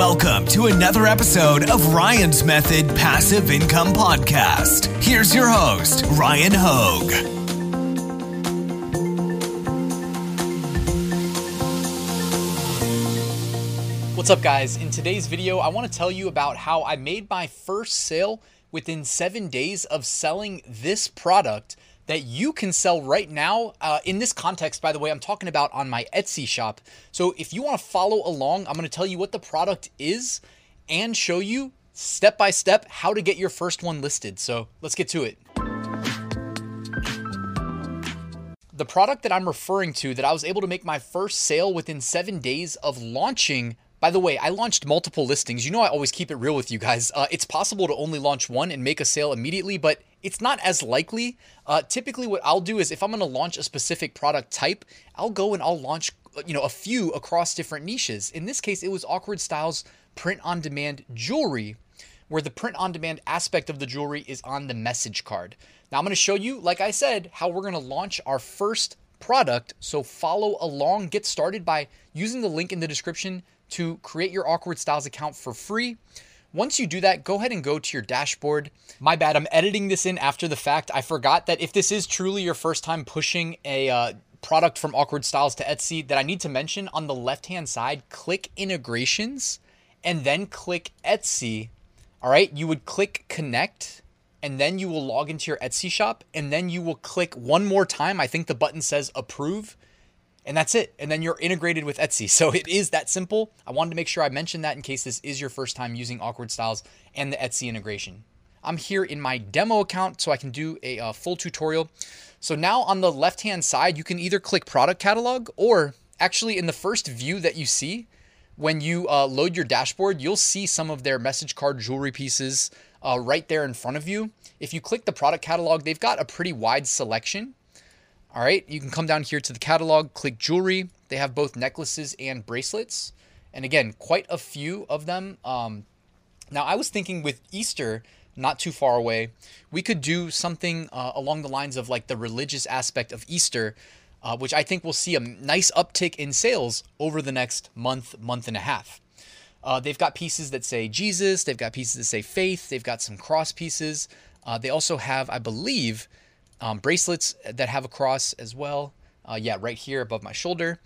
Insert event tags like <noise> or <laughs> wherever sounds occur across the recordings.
Welcome to another episode of Ryan's Method Passive Income Podcast. Here's your host, Ryan Hogue. What's up, guys? In today's video, I want to tell you about how I made my first sale within seven days of selling this product that you can sell right now. Uh, in this context, by the way, I'm talking about on my Etsy shop. So if you want to follow along, I'm going to tell you what the product is and show you step by step how to get your first one listed. So let's get to it. The product that I'm referring to that I was able to make my first sale within seven days of launching by the way, I launched multiple listings. You know, I always keep it real with you guys. Uh, it's possible to only launch one and make a sale immediately, but it's not as likely. Uh, typically, what I'll do is if I'm going to launch a specific product type, I'll go and I'll launch you know a few across different niches. In this case, it was Awkward Styles print on demand jewelry, where the print on demand aspect of the jewelry is on the message card. Now, I'm going to show you, like I said, how we're going to launch our first product. So follow along, get started by using the link in the description to create your Awkward Styles account for free. Once you do that, go ahead and go to your dashboard. My bad, I'm editing this in after the fact. I forgot that if this is truly your first time pushing a uh, product from Awkward Styles to Etsy, that I need to mention on the left hand side, click integrations and then click Etsy. All right, you would click connect and then you will log into your Etsy shop and then you will click one more time. I think the button says approve and that's it. And then you're integrated with Etsy. So it is that simple. I wanted to make sure I mentioned that in case this is your first time using Awkward Styles and the Etsy integration. I'm here in my demo account so I can do a, uh, full tutorial. So now on the left hand side, you can either click product catalog or actually in the first view that you see, when you uh, load your dashboard, you'll see some of their message card jewelry pieces uh, right there in front of you. If you click the product catalog, they've got a pretty wide selection. All right, you can come down here to the catalog, click jewelry. They have both necklaces and bracelets. And again, quite a few of them. Um, now, I was thinking with Easter not too far away, we could do something uh, along the lines of like the religious aspect of Easter, uh, which I think we'll see a nice uptick in sales over the next month, month and a half. Uh, they've got pieces that say Jesus, they've got pieces that say faith, they've got some cross pieces. Uh, they also have, I believe, um, bracelets that have a cross as well. Uh, yeah, right here above my shoulder.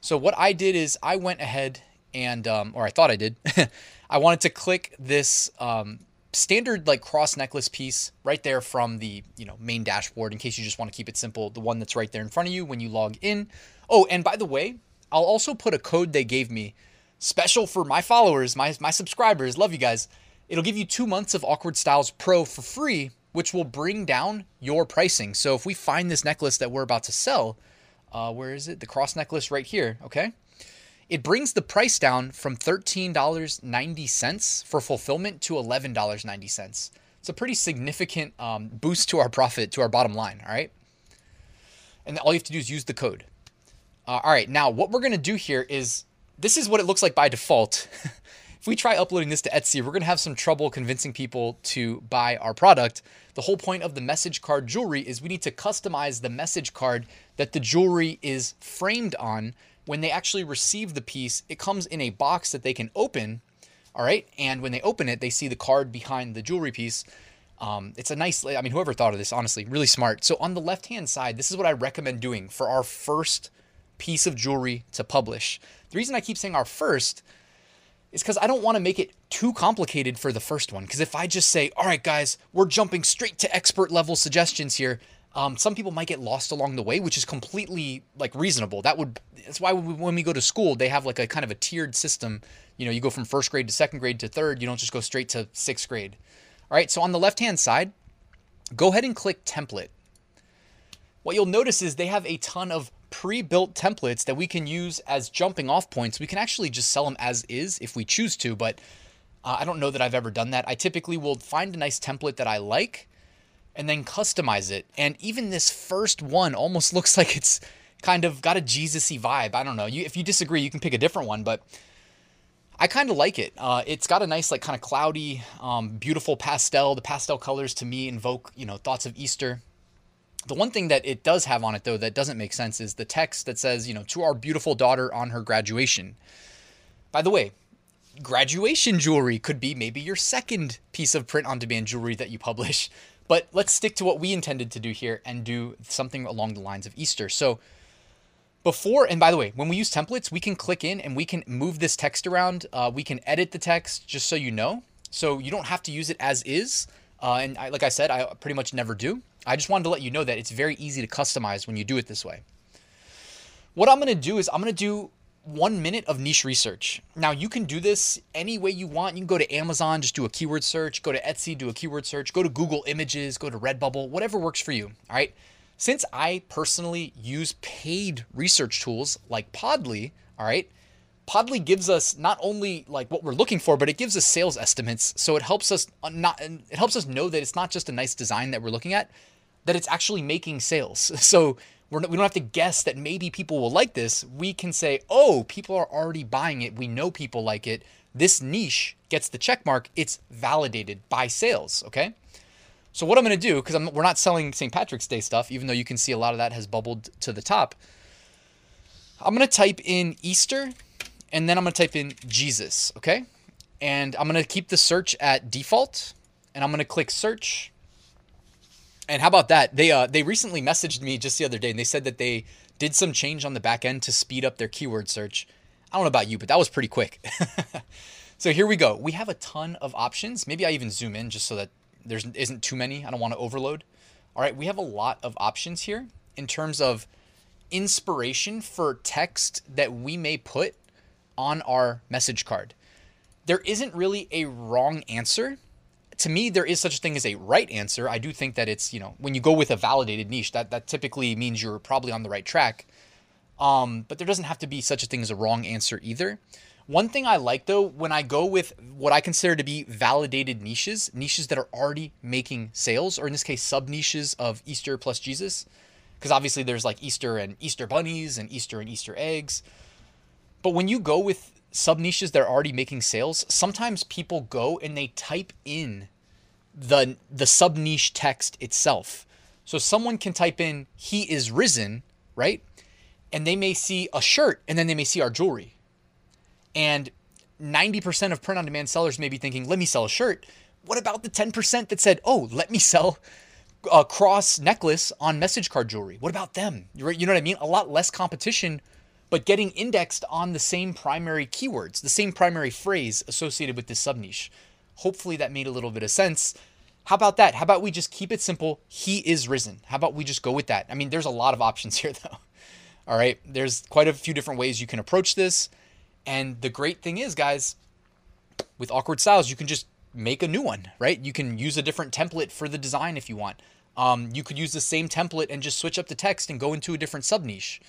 So what I did is I went ahead and, um, or I thought I did, <laughs> I wanted to click this um, standard like cross necklace piece right there from the you know main dashboard in case you just want to keep it simple. The one that's right there in front of you when you log in. Oh, and by the way, I'll also put a code they gave me special for my followers, my my subscribers. Love you guys. It'll give you two months of Awkward Styles Pro for free which will bring down your pricing. So if we find this necklace that we're about to sell, uh, where is it? The cross necklace right here, okay? It brings the price down from $13.90 for fulfillment to $11.90. It's a pretty significant um, boost to our profit, to our bottom line, all right? And all you have to do is use the code. Uh, all right, now what we're gonna do here is this is what it looks like by default. <laughs> if we try uploading this to Etsy, we're going to have some trouble convincing people to buy our product. The whole point of the message card jewelry is we need to customize the message card that the jewelry is framed on. When they actually receive the piece, it comes in a box that they can open. All right. And when they open it, they see the card behind the jewelry piece. Um, it's a nice, I mean, whoever thought of this, honestly, really smart. So on the left hand side, this is what I recommend doing for our first piece of jewelry to publish. The reason I keep saying our first is because I don't want to make it too complicated for the first one. Because if I just say, all right, guys, we're jumping straight to expert level suggestions here, um, some people might get lost along the way, which is completely like reasonable. That would that's why when we go to school, they have like a kind of a tiered system. You know, you go from first grade to second grade to third. You don't just go straight to sixth grade. All right. So on the left hand side, go ahead and click template. What you'll notice is they have a ton of pre-built templates that we can use as jumping off points. We can actually just sell them as is if we choose to, but uh, I don't know that I've ever done that. I typically will find a nice template that I like and then customize it. And even this first one almost <laughs> looks like it's kind of got a Jesus-y vibe. I don't know. You, if you disagree, you can pick a different one, but I kind of like it. Uh, it's got a nice, like, kind of cloudy, um, beautiful pastel. The pastel colors to me invoke, you know, thoughts of Easter. The one thing that it does have on it, though, that doesn't make sense is the text that says, you know, to our beautiful daughter on her graduation. By the way, graduation jewelry could be maybe your second piece of print on demand jewelry that you publish. <laughs> But let's stick to what we intended to do here and do something along the lines of Easter. So, before, and by the way, when we use templates, we can click in and we can move this text around. Uh, we can edit the text just so you know. So you don't have to use it as is. Uh, and I, like I said, I pretty much never do. I just wanted to let you know that it's very easy to customize when you do it this way. What I'm going to do is I'm going to do one minute of niche research. Now, you can do this any way you want. You can go to Amazon, just do a keyword search, go to Etsy, do a keyword search, go to Google Images, go to Redbubble, whatever works for you. All right. Since I personally use paid research tools like Podly, all right, Podly gives us not only like what we're looking for, but it gives us sales estimates. So it helps us not it helps us know that it's not just a nice design that we're looking at, that it's actually making sales. <laughs> So we're, we don't have to guess that maybe people will like this. We can say, oh, people are already buying it. We know people like it. This niche gets the check mark. It's validated by sales. Okay. So what I'm going to do, because we're not selling St. Patrick's Day stuff, even though you can see a lot of that has bubbled to the top. I'm going to type in Easter, and then I'm going to type in Jesus, okay? And I'm going to keep the search at default, and I'm going to click search. And how about that? They uh, they recently messaged me just the other day, and they said that they did some change on the back end to speed up their keyword search. I don't know about you, but that was pretty quick. <laughs> so here we go. We have a ton of options. Maybe I even zoom in just so that there isn't too many. I don't want to overload. All right, we have a lot of options here in terms of inspiration for text that we may put on our message card. There isn't really a wrong answer. To me, there is such a thing as a right answer. I do think that it's, you know, when you go with a validated niche, that, that typically means you're probably on the right track. Um, but there doesn't have to be such a thing as a wrong answer either. One thing I like though, when I go with what I consider to be validated niches, niches that are already making sales, or in this case, sub niches of Easter plus Jesus, because obviously there's like Easter and Easter bunnies and Easter and Easter eggs. But when you go with sub niches that are already making sales, sometimes people go and they type in the the sub niche text itself. So someone can type in "He is risen," right? And they may see a shirt, and then they may see our jewelry and 90% of print on demand sellers may be thinking, let me sell a shirt. What about the 10% that said, oh, let me sell a cross necklace on message card jewelry? What about them? You know what I mean? A lot less competition, but getting indexed on the same primary keywords, the same primary phrase associated with this sub niche. Hopefully that made a little bit of sense. How about that? How about we just keep it simple? He is risen. How about we just go with that? I mean, there's a lot of options <laughs> here, though. All right. There's quite a few different ways you can approach this. And the great thing is, guys, with awkward styles, you can just make a new one, right? You can use a different template for the design if you want. Um, you could use the same template and just switch up the text and go into a different sub niche.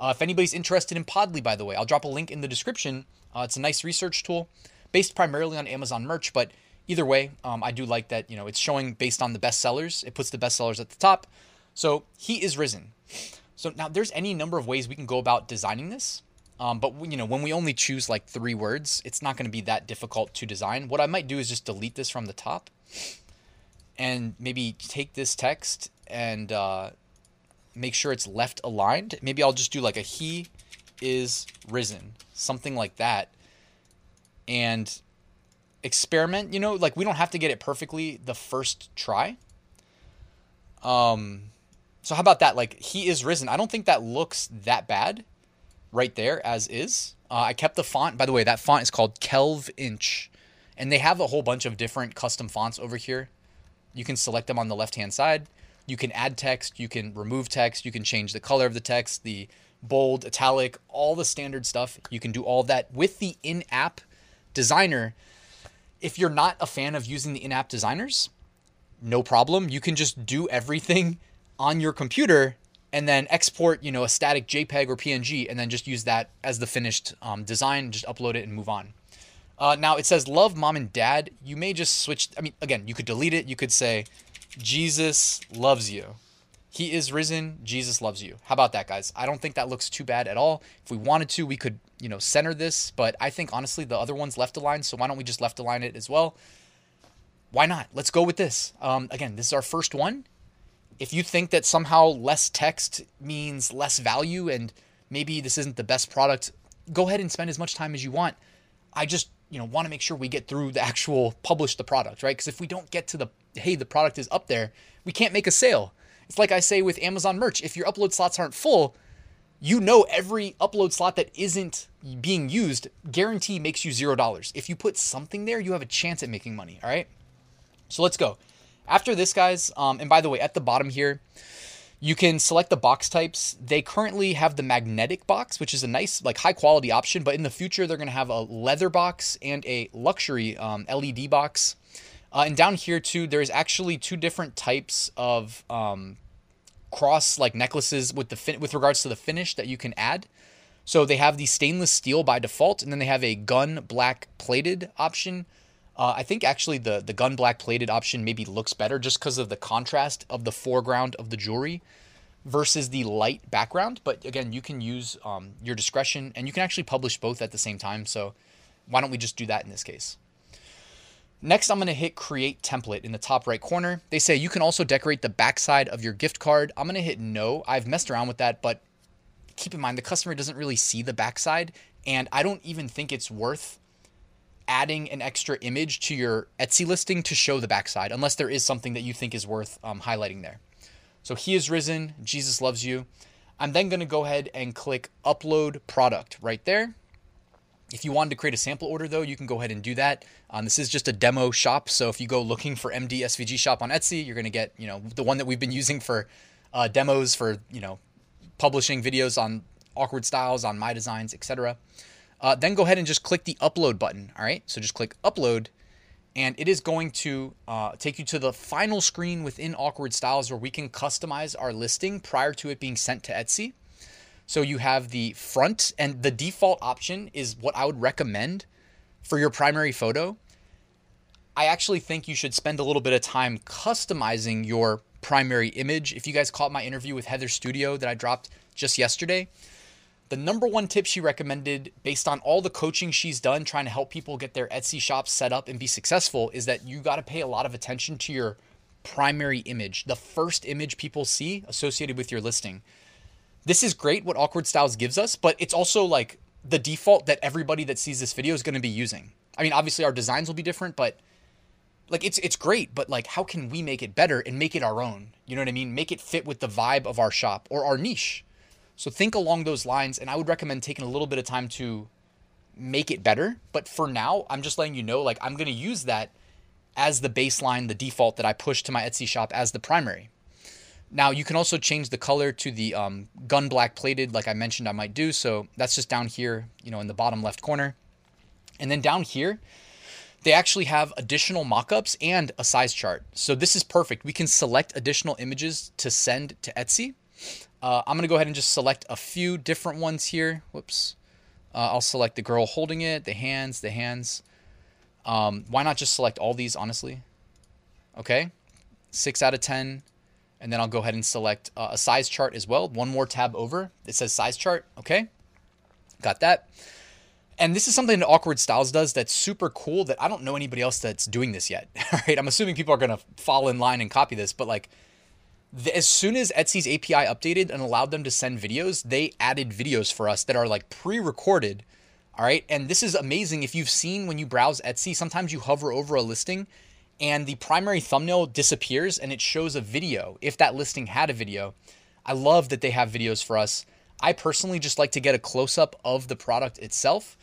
Uh, if anybody's interested in Podly, by the way, I'll drop a link in the description. Uh, it's a nice research tool based primarily on Amazon merch, but either way, um, I do like that. You know, it's showing based on the best sellers. It puts the best sellers at the top. So he is risen. So now there's any number of ways we can go about designing this. Um, but you know, when we only choose like three words, it's not going to be that difficult to design. What I might do is just delete this from the top, and maybe take this text and uh, make sure it's left aligned. Maybe I'll just do like a "He is risen," something like that, and experiment. You know, like we don't have to get it perfectly the first try. Um, so how about that? Like "He is risen." I don't think that looks that bad right there as is. Uh, I kept the font. By the way, that font is called Kelvinch, and they have a whole bunch of different custom fonts over here. You can select them on the left hand side. You can add text. You can remove text. You can change the color of the text, the bold, italic, all the standard stuff. You can do all that with the in-app designer. If you're not a fan of using the in-app designers, no problem. You can just do everything on your computer and then export, you know, a static JPEG or PNG, and then just use that as the finished um, design. Just upload it and move on. Uh, now it says love mom and dad. You may just switch. I mean, again, you could delete it. You could say Jesus loves you. He is risen. Jesus loves you. How about that, guys? I don't think that looks too bad at all. If we wanted to, we could, you know, center this. But I think honestly, the other one's left aligned. So why don't we just left align it as well? Why not? Let's go with this. Um, again, this is our first one if you think that somehow less text means less value and maybe this isn't the best product, go ahead and spend as much time as you want. I just, you know, want to make sure we get through the actual publish the product, right? Because if we don't get to the, hey, the product is up there, we can't make a sale. It's like I say with Amazon merch if your upload slots aren't full, you know every upload slot that isn't being used guarantee makes you zero dollars. If you put something there, you have a chance at making money. All right. So let's go. After this, guys, um, and by the way, at the bottom here, you can select the box types. They currently have the magnetic box, which is a nice, like high quality option, but in the future, they're going to have a leather box and a luxury um, LED box. Uh, and down here, too, there's actually two different types of um, cross like necklaces with the fin- with regards to the finish that you can add. So they have the stainless steel by default, and then they have a gun black plated option. Uh, I think actually the the gun black plated option maybe looks better just because of the contrast of the foreground of the jewelry versus the light background. But again, you can use um, your discretion, and you can actually publish both at the same time. So why don't we just do that in this case? Next, I'm going to hit create template in the top right corner. They say you can also decorate the backside of your gift card. I'm going to hit no. I've messed around with that, but keep in mind the customer doesn't really see the backside. And I don't even think it's worth adding an extra image to your Etsy listing to show the backside, unless there is something that you think is worth um, highlighting there. So he is risen. Jesus loves you. I'm then going to go ahead and click upload product right there. If you wanted to create a sample order, though, you can go ahead and do that. Um, this is just a demo shop, so if you go looking for MD SVG shop on Etsy, you're going to get you know the one that we've been using for uh, demos for you know publishing videos on awkward styles, on my designs, etc. Uh, then go ahead and just click the upload button. All right, so just click upload, and it is going to uh, take you to the final screen within Awkward Styles where we can customize our listing prior to it being sent to Etsy. So you have the front, and the default option is what I would recommend for your primary photo. I actually think you should spend a little bit of time customizing your primary image. If you guys caught my interview with Heather Studio that I dropped just yesterday, the number one tip she recommended, based on all the coaching she's done trying to help people get their Etsy shops set up and be successful, is that you got to pay a lot of attention to your primary image, the first image people see associated with your listing this is great what Awkward Styles gives us, but it's also like the default that everybody that sees this video is going to be using. I mean, obviously our designs will be different, but like it's it's great, but like how can we make it better and make it our own? You know what I mean? Make it fit with the vibe of our shop or our niche. So think along those lines and I would recommend taking a little bit of time to make it better, but for now, I'm just letting you know like I'm going to use that as the baseline, the default that I push to my Etsy shop as the primary. Now you can also change the color to the um, gun black plated, like I mentioned I might do. So that's just down here, you know, in the bottom left corner. And then down here, they actually have additional mockups and a size chart. So this is perfect. We can select additional images to send to Etsy. Uh, I'm gonna go ahead and just select a few different ones here. Whoops. Uh, I'll select the girl holding it, the hands, the hands. Um, why not just select all these, honestly? Okay. Six out of 10. And then I'll go ahead and select uh, a size chart as well. One more tab over. It says size chart. Okay. Got that. And this is something that Awkward Styles does that's super cool that I don't know anybody else that's doing this yet. All <laughs> right. I'm assuming people are going to fall in line and copy this, but like the, as soon as Etsy's API updated and allowed them to send videos, they added videos for us that are like pre recorded. All right. And this is amazing. If you've seen when you browse Etsy, sometimes you hover over a listing and the primary thumbnail disappears and it shows a video if that listing had a video. I love that they have videos for us. I personally just like to get a close up of the product itself.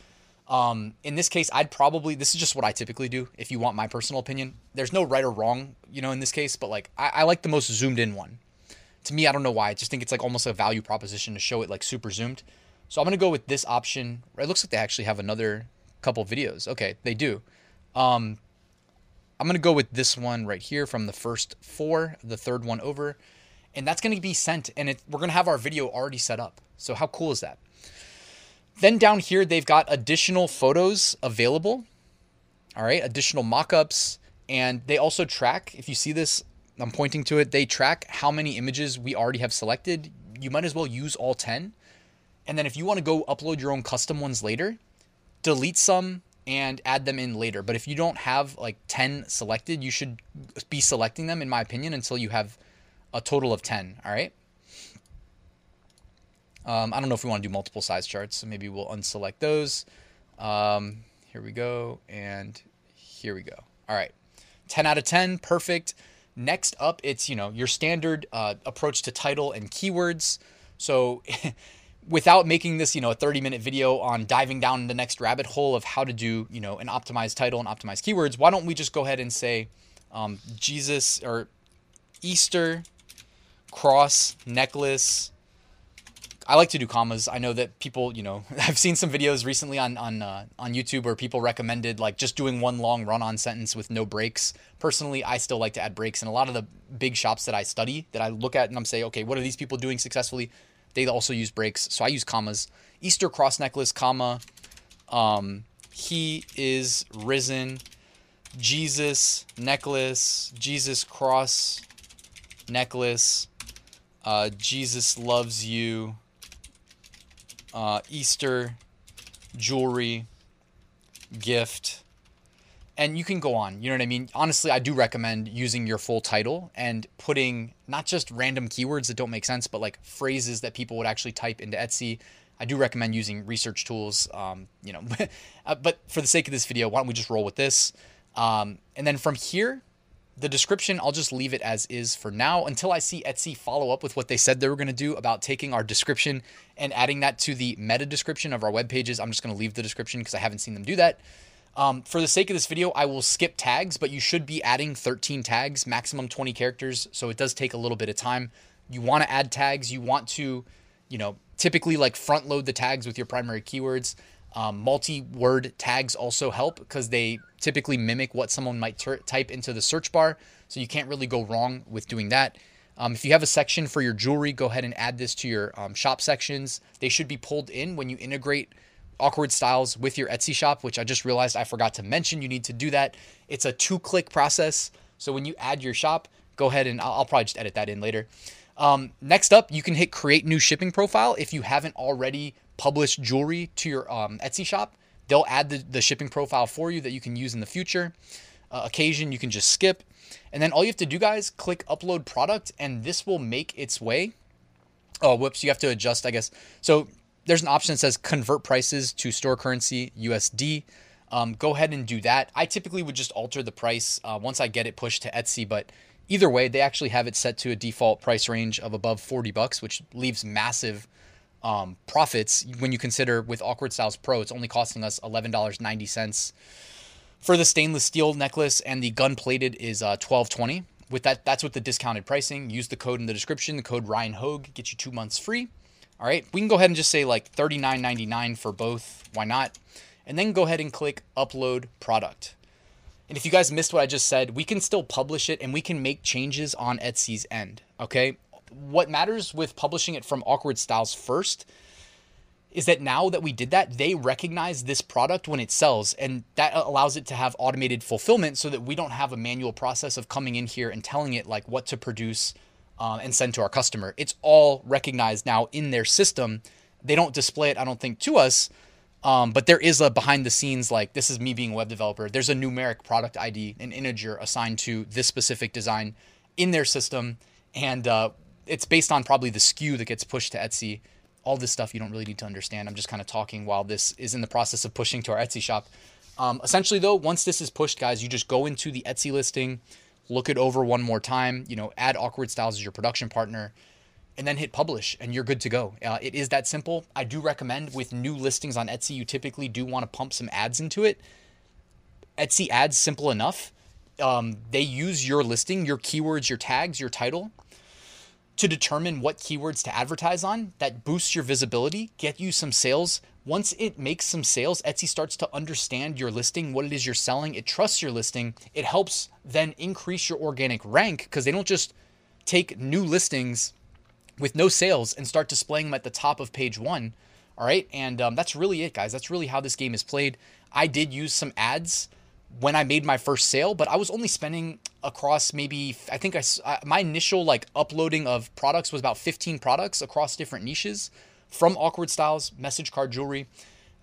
Um, in this case, I'd probably, this is just what I typically do if you want my personal opinion. There's no right or wrong, you know, in this case, but like I, I like the most zoomed in one. To me, I don't know why. I just think it's like almost a value proposition to show it like super zoomed. So I'm going to go with this option. It looks like they actually have another couple videos. Okay, they do. Um, I'm going to go with this one right here from the first four, the third one over. And that's going to be sent. And it, we're going to have our video already set up. So, how cool is that? Then down here, they've got additional photos available. All right, additional mock ups. And they also track, if you see this, I'm pointing to it, they track how many images we already have selected. You might as well use all 10. And then if you want to go upload your own custom ones later, delete some, and add them in later. But if you don't have like 10 selected, you should be selecting them, in my opinion, until you have a total of 10. All right. Um, I don't know if we want to do multiple size charts, so maybe we'll unselect those. Um, Here we go. And here we go. All right. 10 out of 10. Perfect. Next up, it's, you know, your standard uh, approach to title and keywords. So <laughs> without making this, you know, a 30 minute video on diving down the next rabbit hole of how to do, you know, an optimized title and optimized keywords, why don't we just go ahead and say um, Jesus or Easter cross necklace I like to do commas. I know that people, you know, <laughs> I've seen some videos recently on on uh, on YouTube where people recommended like just doing one long run-on sentence with no breaks. Personally, I still like to add breaks, and a lot of the big shops that I study, that I look at, and I'm say, okay, what are these people doing successfully? They also use breaks, so I use commas. Easter cross necklace, comma. Um, he is risen. Jesus necklace. Jesus cross necklace. Uh, Jesus loves you uh, Easter jewelry gift and you can go on you know what i mean honestly i do recommend using your full title and putting not just random keywords that don't make sense but like phrases that people would actually type into etsy i do recommend using research tools um, you know <laughs> uh, but for the sake of this video why don't we just roll with this um, and then from here the description, I'll just leave it as is for now until I see Etsy follow up with what they said they were going to do about taking our description and adding that to the meta description of our web pages. I'm just going to leave the description because I haven't seen them do that. Um, for the sake of this video, I will skip tags, but you should be adding 13 tags, maximum 20 characters. So it does take a little bit of time. You want to add tags. You want to, you know, typically like front load the tags with your primary keywords. Um, multi-word tags also help because they typically mimic what someone might ter- type into the search bar. So you can't really go wrong with doing that. Um, if you have a section for your jewelry, go ahead and add this to your um, shop sections. They should be pulled in when you integrate awkward styles with your Etsy shop, which I just realized I forgot to mention. You need to do that. It's a two click process. So when you add your shop, go ahead and I'll, I'll probably just edit that in later. Um, next up, you can hit create new shipping profile if you haven't already published jewelry to your um, Etsy shop. They'll add the, the shipping profile for you that you can use in the future. Uh, occasion you can just skip. And then all you have to do, guys, click upload product, and this will make its way. Oh, whoops, you have to adjust, I guess. So there's an option that says convert prices to store currency USD. Um, go ahead and do that. I typically would just alter the price uh, once I get it pushed to Etsy, but either way, they actually have it set to a default price range of above 40 bucks, which leaves massive um, profits when you consider with Awkward Styles Pro, it's only costing us $11.90 for the stainless steel necklace, and the gun plated is uh, 12.20. With that, that's with the discounted pricing. Use the code in the description. The code Ryan Hogue gets you two months free. All right, we can go ahead and just say like $39.99 for both. Why not? And then go ahead and click upload product. And if you guys missed what I just said, we can still publish it and we can make changes on Etsy's end. Okay what matters with publishing it from Awkward Styles first is that now that we did that, they recognize this product when it sells, and that allows it to have automated fulfillment so that we don't have a manual process of coming in here and telling it like what to produce uh, and send to our customer. It's all recognized now in their system. They don't display it, I don't think, to us, um, but there is a behind the scenes like this is me being a web developer. There's a numeric product ID, an integer assigned to this specific design in their system, and uh, it's based on probably the SKU that gets pushed to Etsy. All this stuff you don't really need to understand. I'm just kind of talking while this is in the process of pushing to our Etsy shop. Um, essentially, though, once this is pushed, guys, you just go into the Etsy listing, look it over one more time, you know, add Awkward Styles as your production partner, and then hit publish, and you're good to go. Uh, it is that simple. I do recommend with new listings on Etsy, you typically do want to pump some ads into it. Etsy ads simple enough. Um, they use your listing, your keywords, your tags, your title to determine what keywords to advertise on that boosts your visibility, get you some sales. Once it makes some sales, Etsy starts to understand your listing, what it is you're selling. It trusts your listing. It helps then increase your organic rank because they don't just take new listings with no sales and start displaying them at the top of page one. All right. And um, that's really it, guys. That's really how this game is played. I did use some ads when I made my first sale, but I was only spending across maybe I think I my initial like uploading of products was about 15 products across different niches from awkward styles, message card jewelry.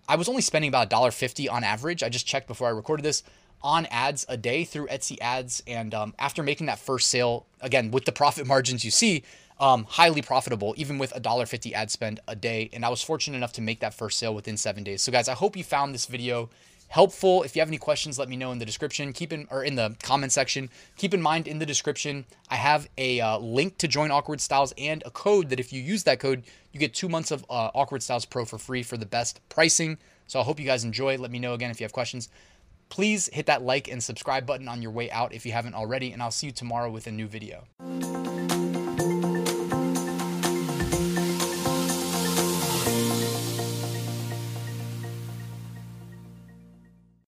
I was only spending about $1.50 on average. I just checked before I recorded this on ads a day through Etsy ads. And um, after making that first sale, again, with the profit <laughs> margins you see, um, highly profitable, even with a $1.50 ad spend a day. And I was fortunate enough to make that first sale within seven days. So, guys, I hope you found this video helpful. If you have any questions, let me know in the description. Keep in or in the comment section. Keep in mind in the description, I have a uh, link to join Awkward Styles and a code that if you use that code, you get two months of uh, Awkward Styles Pro for free for the best pricing. So I hope you guys enjoy. Let me know again if you have questions. Please hit that like and subscribe button on your way out if you haven't already, and I'll see you tomorrow with a new video.